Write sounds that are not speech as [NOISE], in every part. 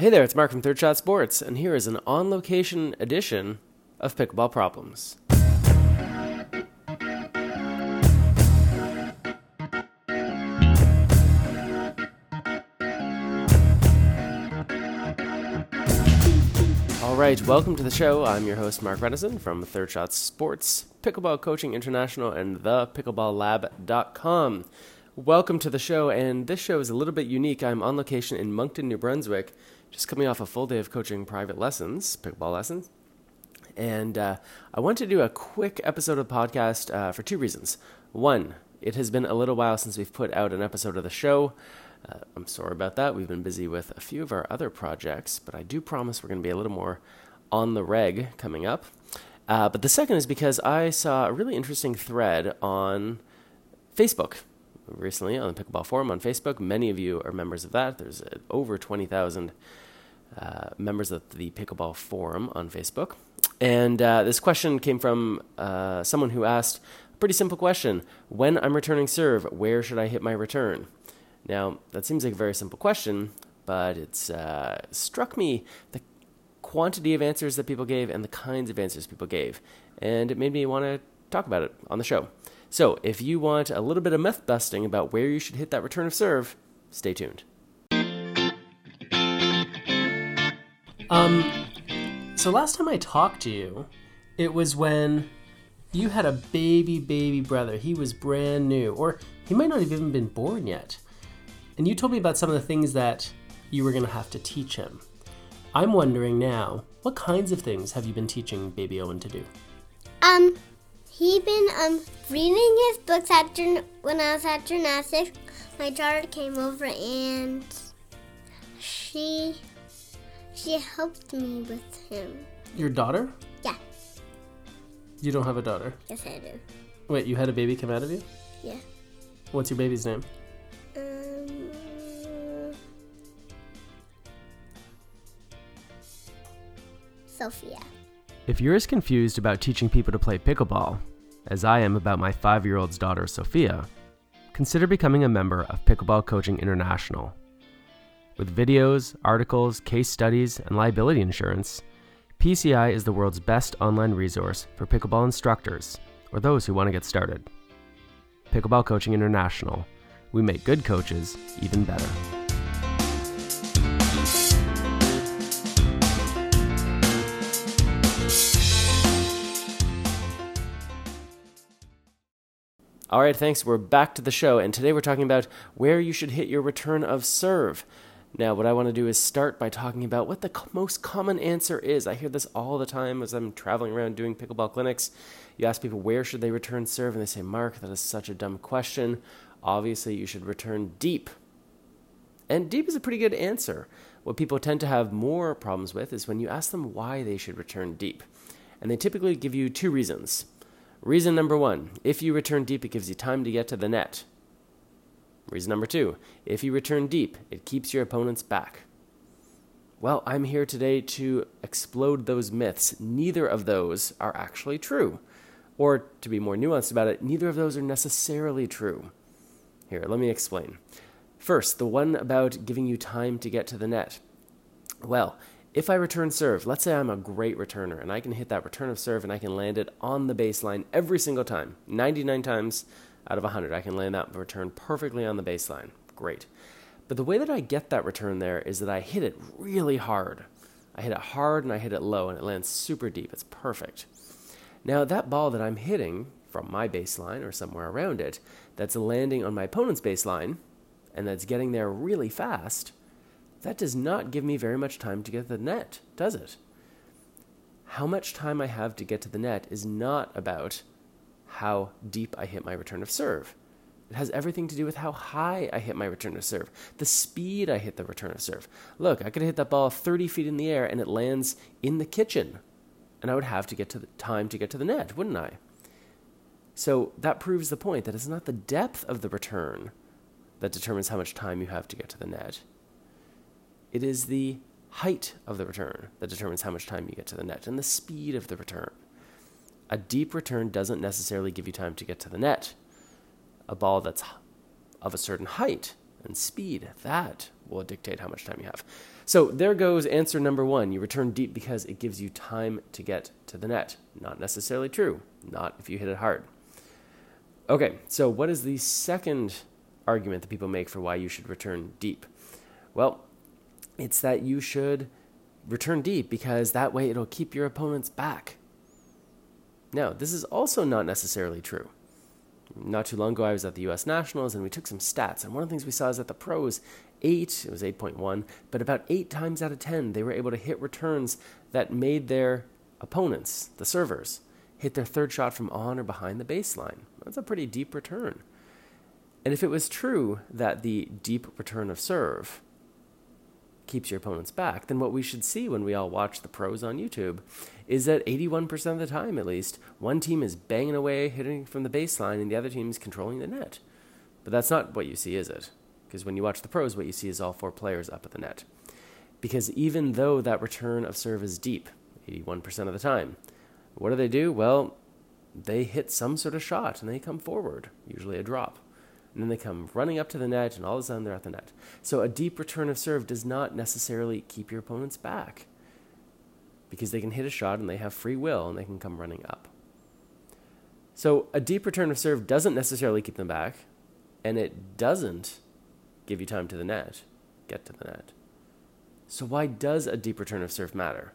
Hey there, it's Mark from Third Shot Sports, and here is an on location edition of Pickleball Problems. All right, welcome to the show. I'm your host, Mark Renneson from Third Shot Sports, Pickleball Coaching International, and thepickleball.lab.com. Welcome to the show, and this show is a little bit unique. I'm on location in Moncton, New Brunswick, just coming off a full day of coaching private lessons, pickleball lessons. And uh, I want to do a quick episode of the podcast uh, for two reasons. One, it has been a little while since we've put out an episode of the show. Uh, I'm sorry about that. We've been busy with a few of our other projects, but I do promise we're going to be a little more on the reg coming up. Uh, but the second is because I saw a really interesting thread on Facebook recently on the Pickleball Forum on Facebook. Many of you are members of that. There's uh, over 20,000 uh, members of the Pickleball Forum on Facebook. And uh, this question came from uh, someone who asked a pretty simple question When I'm returning serve, where should I hit my return? Now, that seems like a very simple question, but it's uh, struck me the quantity of answers that people gave and the kinds of answers people gave. And it made me want to talk about it on the show. So, if you want a little bit of myth busting about where you should hit that return of serve, stay tuned. Um, so last time I talked to you, it was when you had a baby, baby brother. He was brand new, or he might not have even been born yet. And you told me about some of the things that you were going to have to teach him. I'm wondering now, what kinds of things have you been teaching baby Owen to do? Um, he been um reading his books at when I was at gymnastics. My daughter came over and she she helped me with him. Your daughter? Yeah, You don't have a daughter. yes I do. Wait, you had a baby come out of you? Yeah. What's your baby's name? Um. Sophia. If you're as confused about teaching people to play pickleball as I am about my five year old's daughter, Sophia, consider becoming a member of Pickleball Coaching International. With videos, articles, case studies, and liability insurance, PCI is the world's best online resource for pickleball instructors or those who want to get started. Pickleball Coaching International. We make good coaches even better. All right, thanks. We're back to the show, and today we're talking about where you should hit your return of serve. Now, what I want to do is start by talking about what the most common answer is. I hear this all the time as I'm traveling around doing pickleball clinics. You ask people where should they return serve, and they say, "Mark, that is such a dumb question. Obviously, you should return deep." And deep is a pretty good answer. What people tend to have more problems with is when you ask them why they should return deep. And they typically give you two reasons. Reason number one if you return deep, it gives you time to get to the net. Reason number two if you return deep, it keeps your opponents back. Well, I'm here today to explode those myths. Neither of those are actually true. Or, to be more nuanced about it, neither of those are necessarily true. Here, let me explain. First, the one about giving you time to get to the net. Well, if I return serve, let's say I'm a great returner and I can hit that return of serve and I can land it on the baseline every single time. 99 times out of 100, I can land that return perfectly on the baseline. Great. But the way that I get that return there is that I hit it really hard. I hit it hard and I hit it low and it lands super deep. It's perfect. Now, that ball that I'm hitting from my baseline or somewhere around it, that's landing on my opponent's baseline and that's getting there really fast, that does not give me very much time to get to the net, does it? How much time I have to get to the net is not about how deep I hit my return of serve. It has everything to do with how high I hit my return of serve, the speed I hit the return of serve. Look, I could hit that ball 30 feet in the air and it lands in the kitchen, and I would have to get to the time to get to the net, wouldn't I? So that proves the point that it's not the depth of the return that determines how much time you have to get to the net. It is the height of the return that determines how much time you get to the net and the speed of the return. A deep return doesn't necessarily give you time to get to the net. A ball that's of a certain height and speed, that will dictate how much time you have. So there goes answer number one. You return deep because it gives you time to get to the net. Not necessarily true. Not if you hit it hard. Okay, so what is the second argument that people make for why you should return deep? Well, it's that you should return deep because that way it'll keep your opponents back. Now, this is also not necessarily true. Not too long ago, I was at the US Nationals and we took some stats. And one of the things we saw is that the pros, eight, it was 8.1, but about eight times out of 10, they were able to hit returns that made their opponents, the servers, hit their third shot from on or behind the baseline. That's a pretty deep return. And if it was true that the deep return of serve keeps your opponents back, then what we should see when we all watch the pros on YouTube is that 81% of the time, at least, one team is banging away, hitting from the baseline, and the other team is controlling the net. But that's not what you see, is it? Because when you watch the pros, what you see is all four players up at the net. Because even though that return of serve is deep, 81% of the time, what do they do? Well, they hit some sort of shot and they come forward, usually a drop. And then they come running up to the net, and all of a sudden they're at the net. So a deep return of serve does not necessarily keep your opponents back because they can hit a shot and they have free will and they can come running up. So a deep return of serve doesn't necessarily keep them back, and it doesn't give you time to the net, get to the net. So why does a deep return of serve matter?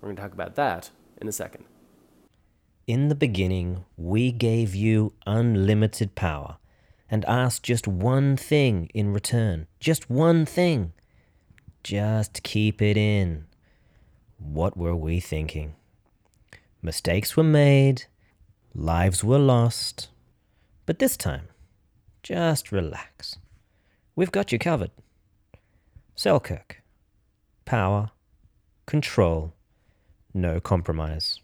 We're going to talk about that in a second. In the beginning, we gave you unlimited power and asked just one thing in return. Just one thing. Just keep it in. What were we thinking? Mistakes were made, lives were lost. But this time, just relax. We've got you covered. Selkirk. Power, control, no compromise.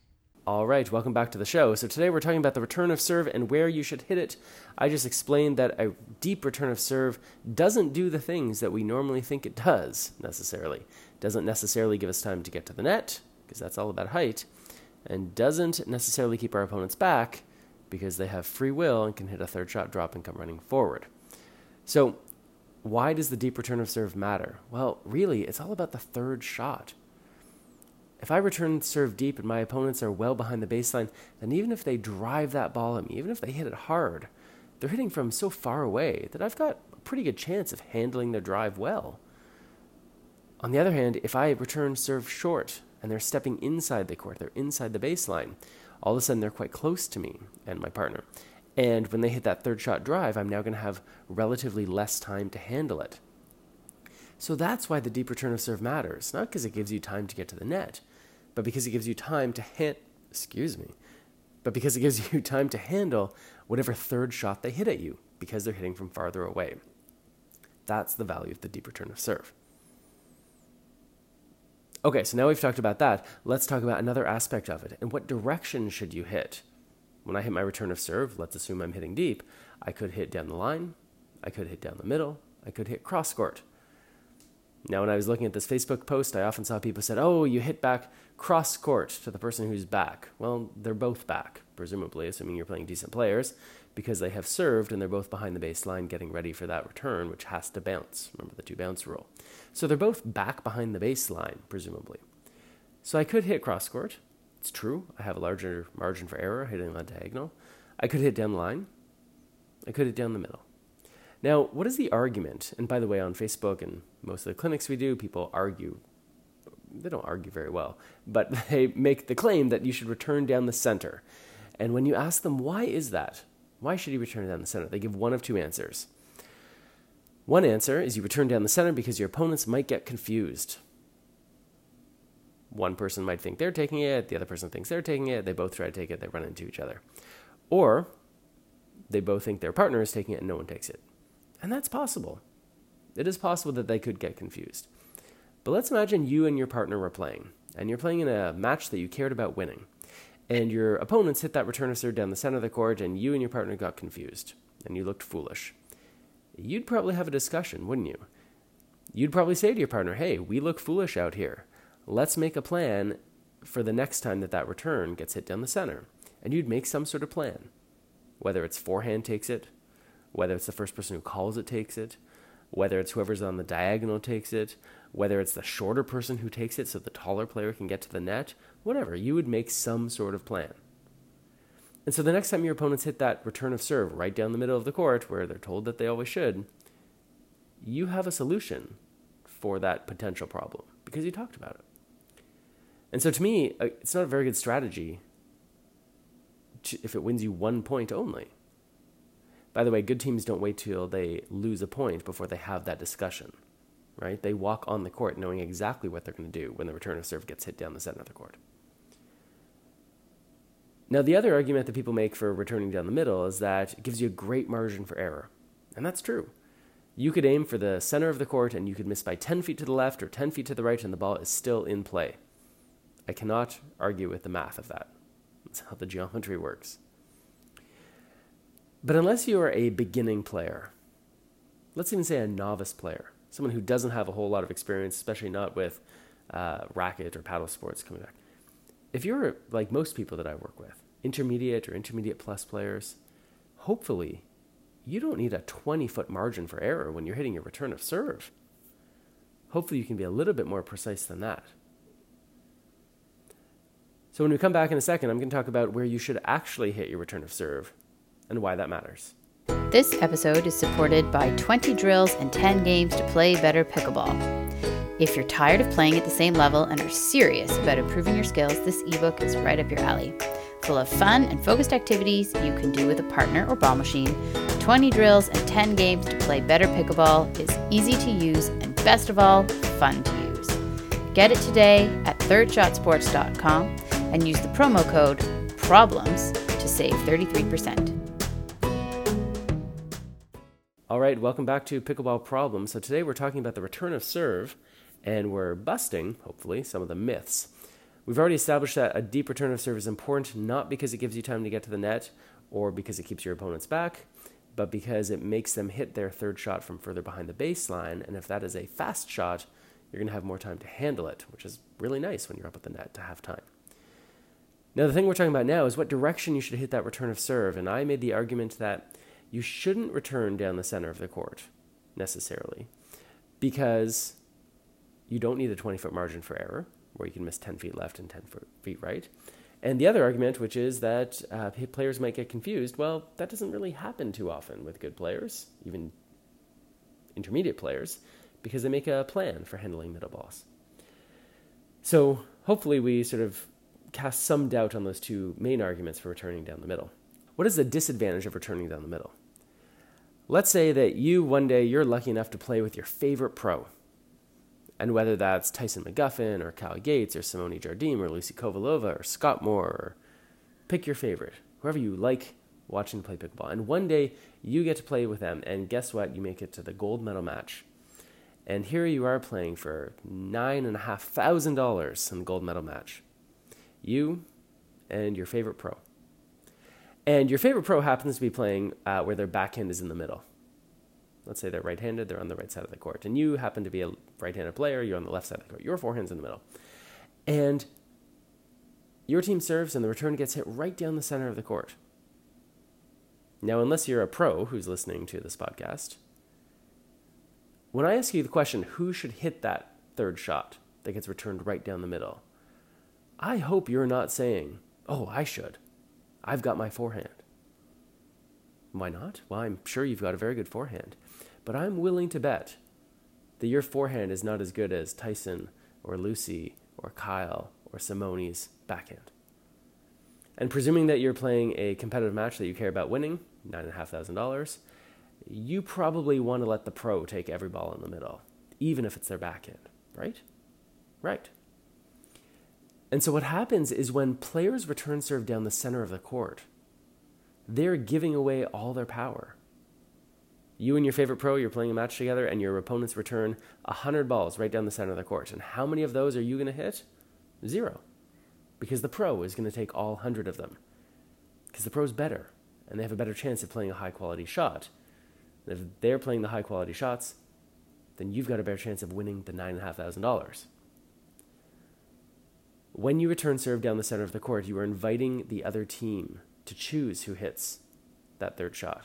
All right, welcome back to the show. So today we're talking about the return of serve and where you should hit it. I just explained that a deep return of serve doesn't do the things that we normally think it does necessarily. Doesn't necessarily give us time to get to the net because that's all about height and doesn't necessarily keep our opponents back because they have free will and can hit a third shot drop and come running forward. So, why does the deep return of serve matter? Well, really, it's all about the third shot. If I return serve deep and my opponents are well behind the baseline, then even if they drive that ball at me, even if they hit it hard, they're hitting from so far away that I've got a pretty good chance of handling their drive well. On the other hand, if I return serve short and they're stepping inside the court, they're inside the baseline, all of a sudden they're quite close to me and my partner. And when they hit that third shot drive, I'm now going to have relatively less time to handle it. So that's why the deep return of serve matters, not because it gives you time to get to the net, but because it gives you time to hit, excuse me, but because it gives [LAUGHS] you time to handle whatever third shot they hit at you because they're hitting from farther away. That's the value of the deep return of serve. Okay, so now we've talked about that. Let's talk about another aspect of it. And what direction should you hit? When I hit my return of serve, let's assume I'm hitting deep. I could hit down the line, I could hit down the middle, I could hit cross court. Now, when I was looking at this Facebook post, I often saw people said, "Oh, you hit back cross court to the person who's back." Well, they're both back, presumably, assuming you're playing decent players, because they have served and they're both behind the baseline getting ready for that return, which has to bounce. Remember the two bounce rule. So they're both back behind the baseline, presumably. So I could hit cross court. It's true. I have a larger margin for error hitting that diagonal. I could hit down the line. I could hit down the middle. Now, what is the argument? And by the way, on Facebook and most of the clinics we do, people argue. They don't argue very well, but [LAUGHS] they make the claim that you should return down the center. And when you ask them, why is that? Why should you return down the center? They give one of two answers. One answer is you return down the center because your opponents might get confused. One person might think they're taking it, the other person thinks they're taking it, they both try to take it, they run into each other. Or they both think their partner is taking it and no one takes it. And that's possible. It is possible that they could get confused. But let's imagine you and your partner were playing, and you're playing in a match that you cared about winning. And your opponents hit that return of serve down the center of the court, and you and your partner got confused, and you looked foolish. You'd probably have a discussion, wouldn't you? You'd probably say to your partner, hey, we look foolish out here. Let's make a plan for the next time that that return gets hit down the center. And you'd make some sort of plan. Whether it's forehand takes it, whether it's the first person who calls it takes it, whether it's whoever's on the diagonal takes it, whether it's the shorter person who takes it so the taller player can get to the net, whatever, you would make some sort of plan. And so the next time your opponents hit that return of serve right down the middle of the court where they're told that they always should, you have a solution for that potential problem because you talked about it. And so to me, uh, it's not a very good strategy if it wins you one point only. By the way, good teams don't wait till they lose a point before they have that discussion, right? They walk on the court knowing exactly what they're going to do when the return of serve gets hit down the center of the court. Now, the other argument that people make for returning down the middle is that it gives you a great margin for error. And that's true. You could aim for the center of the court and you could miss by 10 feet to the left or 10 feet to the right, and the ball is still in play. I cannot argue with the math of that. That's how the geometry works. But unless you are a beginning player, let's even say a novice player, someone who doesn't have a whole lot of experience, especially not with uh, racket or paddle sports coming back, if you're like most people that I work with, intermediate or intermediate plus players, hopefully you don't need a 20 foot margin for error when you're hitting your return of serve. Hopefully you can be a little bit more precise than that. So when we come back in a second, I'm going to talk about where you should actually hit your return of serve and why that matters. This episode is supported by 20 drills and 10 games to play better pickleball. If you're tired of playing at the same level and are serious about improving your skills, this ebook is right up your alley. Full of fun and focused activities you can do with a partner or ball machine, 20 drills and 10 games to play better pickleball is easy to use and best of all, fun to use. Get it today at thirdshotsports.com and use the promo code PROBLEMS to save 33%. All right, welcome back to Pickleball Problems. So today we're talking about the return of serve and we're busting, hopefully, some of the myths. We've already established that a deep return of serve is important not because it gives you time to get to the net or because it keeps your opponents back, but because it makes them hit their third shot from further behind the baseline. And if that is a fast shot, you're going to have more time to handle it, which is really nice when you're up at the net to have time. Now, the thing we're talking about now is what direction you should hit that return of serve. And I made the argument that you shouldn't return down the center of the court necessarily because you don't need a 20 foot margin for error, where you can miss 10 feet left and 10 feet right. And the other argument, which is that uh, players might get confused, well, that doesn't really happen too often with good players, even intermediate players, because they make a plan for handling middle balls. So hopefully we sort of cast some doubt on those two main arguments for returning down the middle. What is the disadvantage of returning down the middle? Let's say that you one day you're lucky enough to play with your favorite pro and whether that's Tyson McGuffin or Kyle Yates or Simone Jardim or Lucy Kovalova or Scott Moore or pick your favorite, whoever you like watching play pickleball. And one day you get to play with them, and guess what? You make it to the gold medal match. And here you are playing for nine and a half thousand dollars in the gold medal match. You and your favorite pro. And your favorite pro happens to be playing uh, where their backhand is in the middle. Let's say they're right handed, they're on the right side of the court. And you happen to be a right handed player, you're on the left side of the court. Your forehand's in the middle. And your team serves, and the return gets hit right down the center of the court. Now, unless you're a pro who's listening to this podcast, when I ask you the question, who should hit that third shot that gets returned right down the middle? I hope you're not saying, oh, I should. I've got my forehand. Why not? Well, I'm sure you've got a very good forehand. But I'm willing to bet that your forehand is not as good as Tyson or Lucy or Kyle or Simone's backhand. And presuming that you're playing a competitive match that you care about winning, $9,500, you probably want to let the pro take every ball in the middle, even if it's their backhand, right? Right. And so what happens is when players return serve down the center of the court, they're giving away all their power. You and your favorite pro, you're playing a match together, and your opponents return 100 balls right down the center of the court. And how many of those are you going to hit? Zero. Because the pro is going to take all 100 of them. Because the pro's better, and they have a better chance of playing a high quality shot. And if they're playing the high quality shots, then you've got a better chance of winning the $9,500. When you return serve down the center of the court, you are inviting the other team to choose who hits that third shot.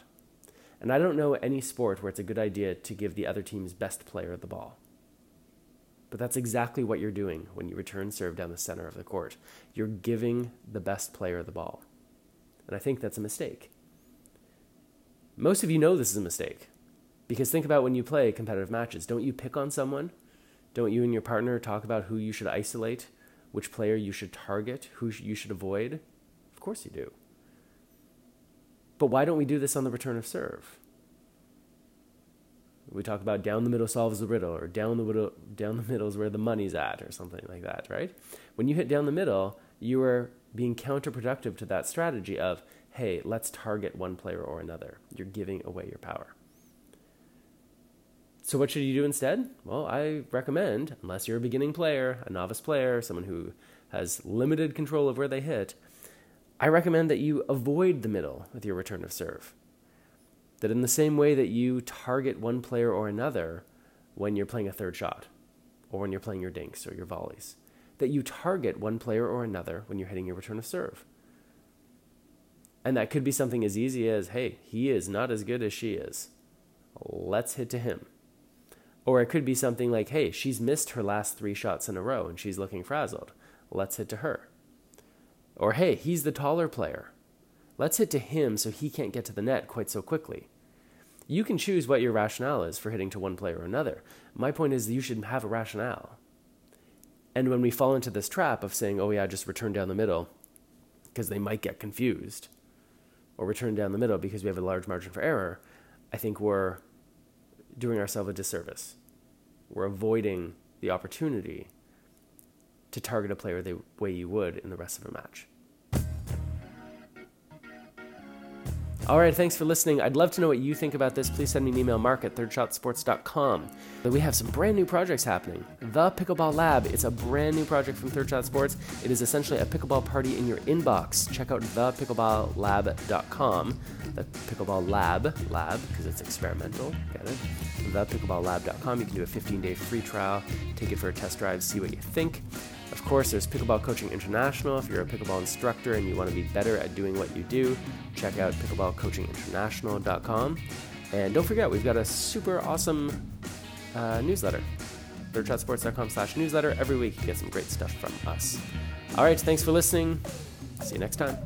And I don't know any sport where it's a good idea to give the other team's best player the ball. But that's exactly what you're doing when you return serve down the center of the court. You're giving the best player the ball. And I think that's a mistake. Most of you know this is a mistake. Because think about when you play competitive matches. Don't you pick on someone? Don't you and your partner talk about who you should isolate, which player you should target, who you should avoid? Of course you do. But why don't we do this on the return of serve? We talk about down the middle solves the riddle, or down the middle, down the middle is where the money's at, or something like that, right? When you hit down the middle, you are being counterproductive to that strategy of, hey, let's target one player or another. You're giving away your power. So, what should you do instead? Well, I recommend, unless you're a beginning player, a novice player, someone who has limited control of where they hit, I recommend that you avoid the middle with your return of serve. That in the same way that you target one player or another when you're playing a third shot, or when you're playing your dinks or your volleys, that you target one player or another when you're hitting your return of serve. And that could be something as easy as, hey, he is not as good as she is. Let's hit to him. Or it could be something like, hey, she's missed her last three shots in a row and she's looking frazzled. Let's hit to her. Or hey, he's the taller player. Let's hit to him so he can't get to the net quite so quickly. You can choose what your rationale is for hitting to one player or another. My point is you should have a rationale. And when we fall into this trap of saying, oh, yeah, just return down the middle, because they might get confused, or return down the middle because we have a large margin for error, I think we're doing ourselves a disservice. We're avoiding the opportunity to target a player the way you would in the rest of a match. All right, thanks for listening. I'd love to know what you think about this. Please send me an email, mark at thirdshotsports.com. We have some brand new projects happening. The Pickleball Lab, it's a brand new project from Third Shot Sports. It is essentially a pickleball party in your inbox. Check out thepickleballlab.com. The Pickleball Lab, lab, because it's experimental, get it? Thepickleballlab.com. You can do a 15 day free trial, take it for a test drive, see what you think. Of course, there's Pickleball Coaching International. If you're a pickleball instructor and you want to be better at doing what you do, check out pickleballcoachinginternational.com. And don't forget, we've got a super awesome uh, newsletter. thirdshotsports.com slash newsletter. Every week you get some great stuff from us. All right, thanks for listening. See you next time.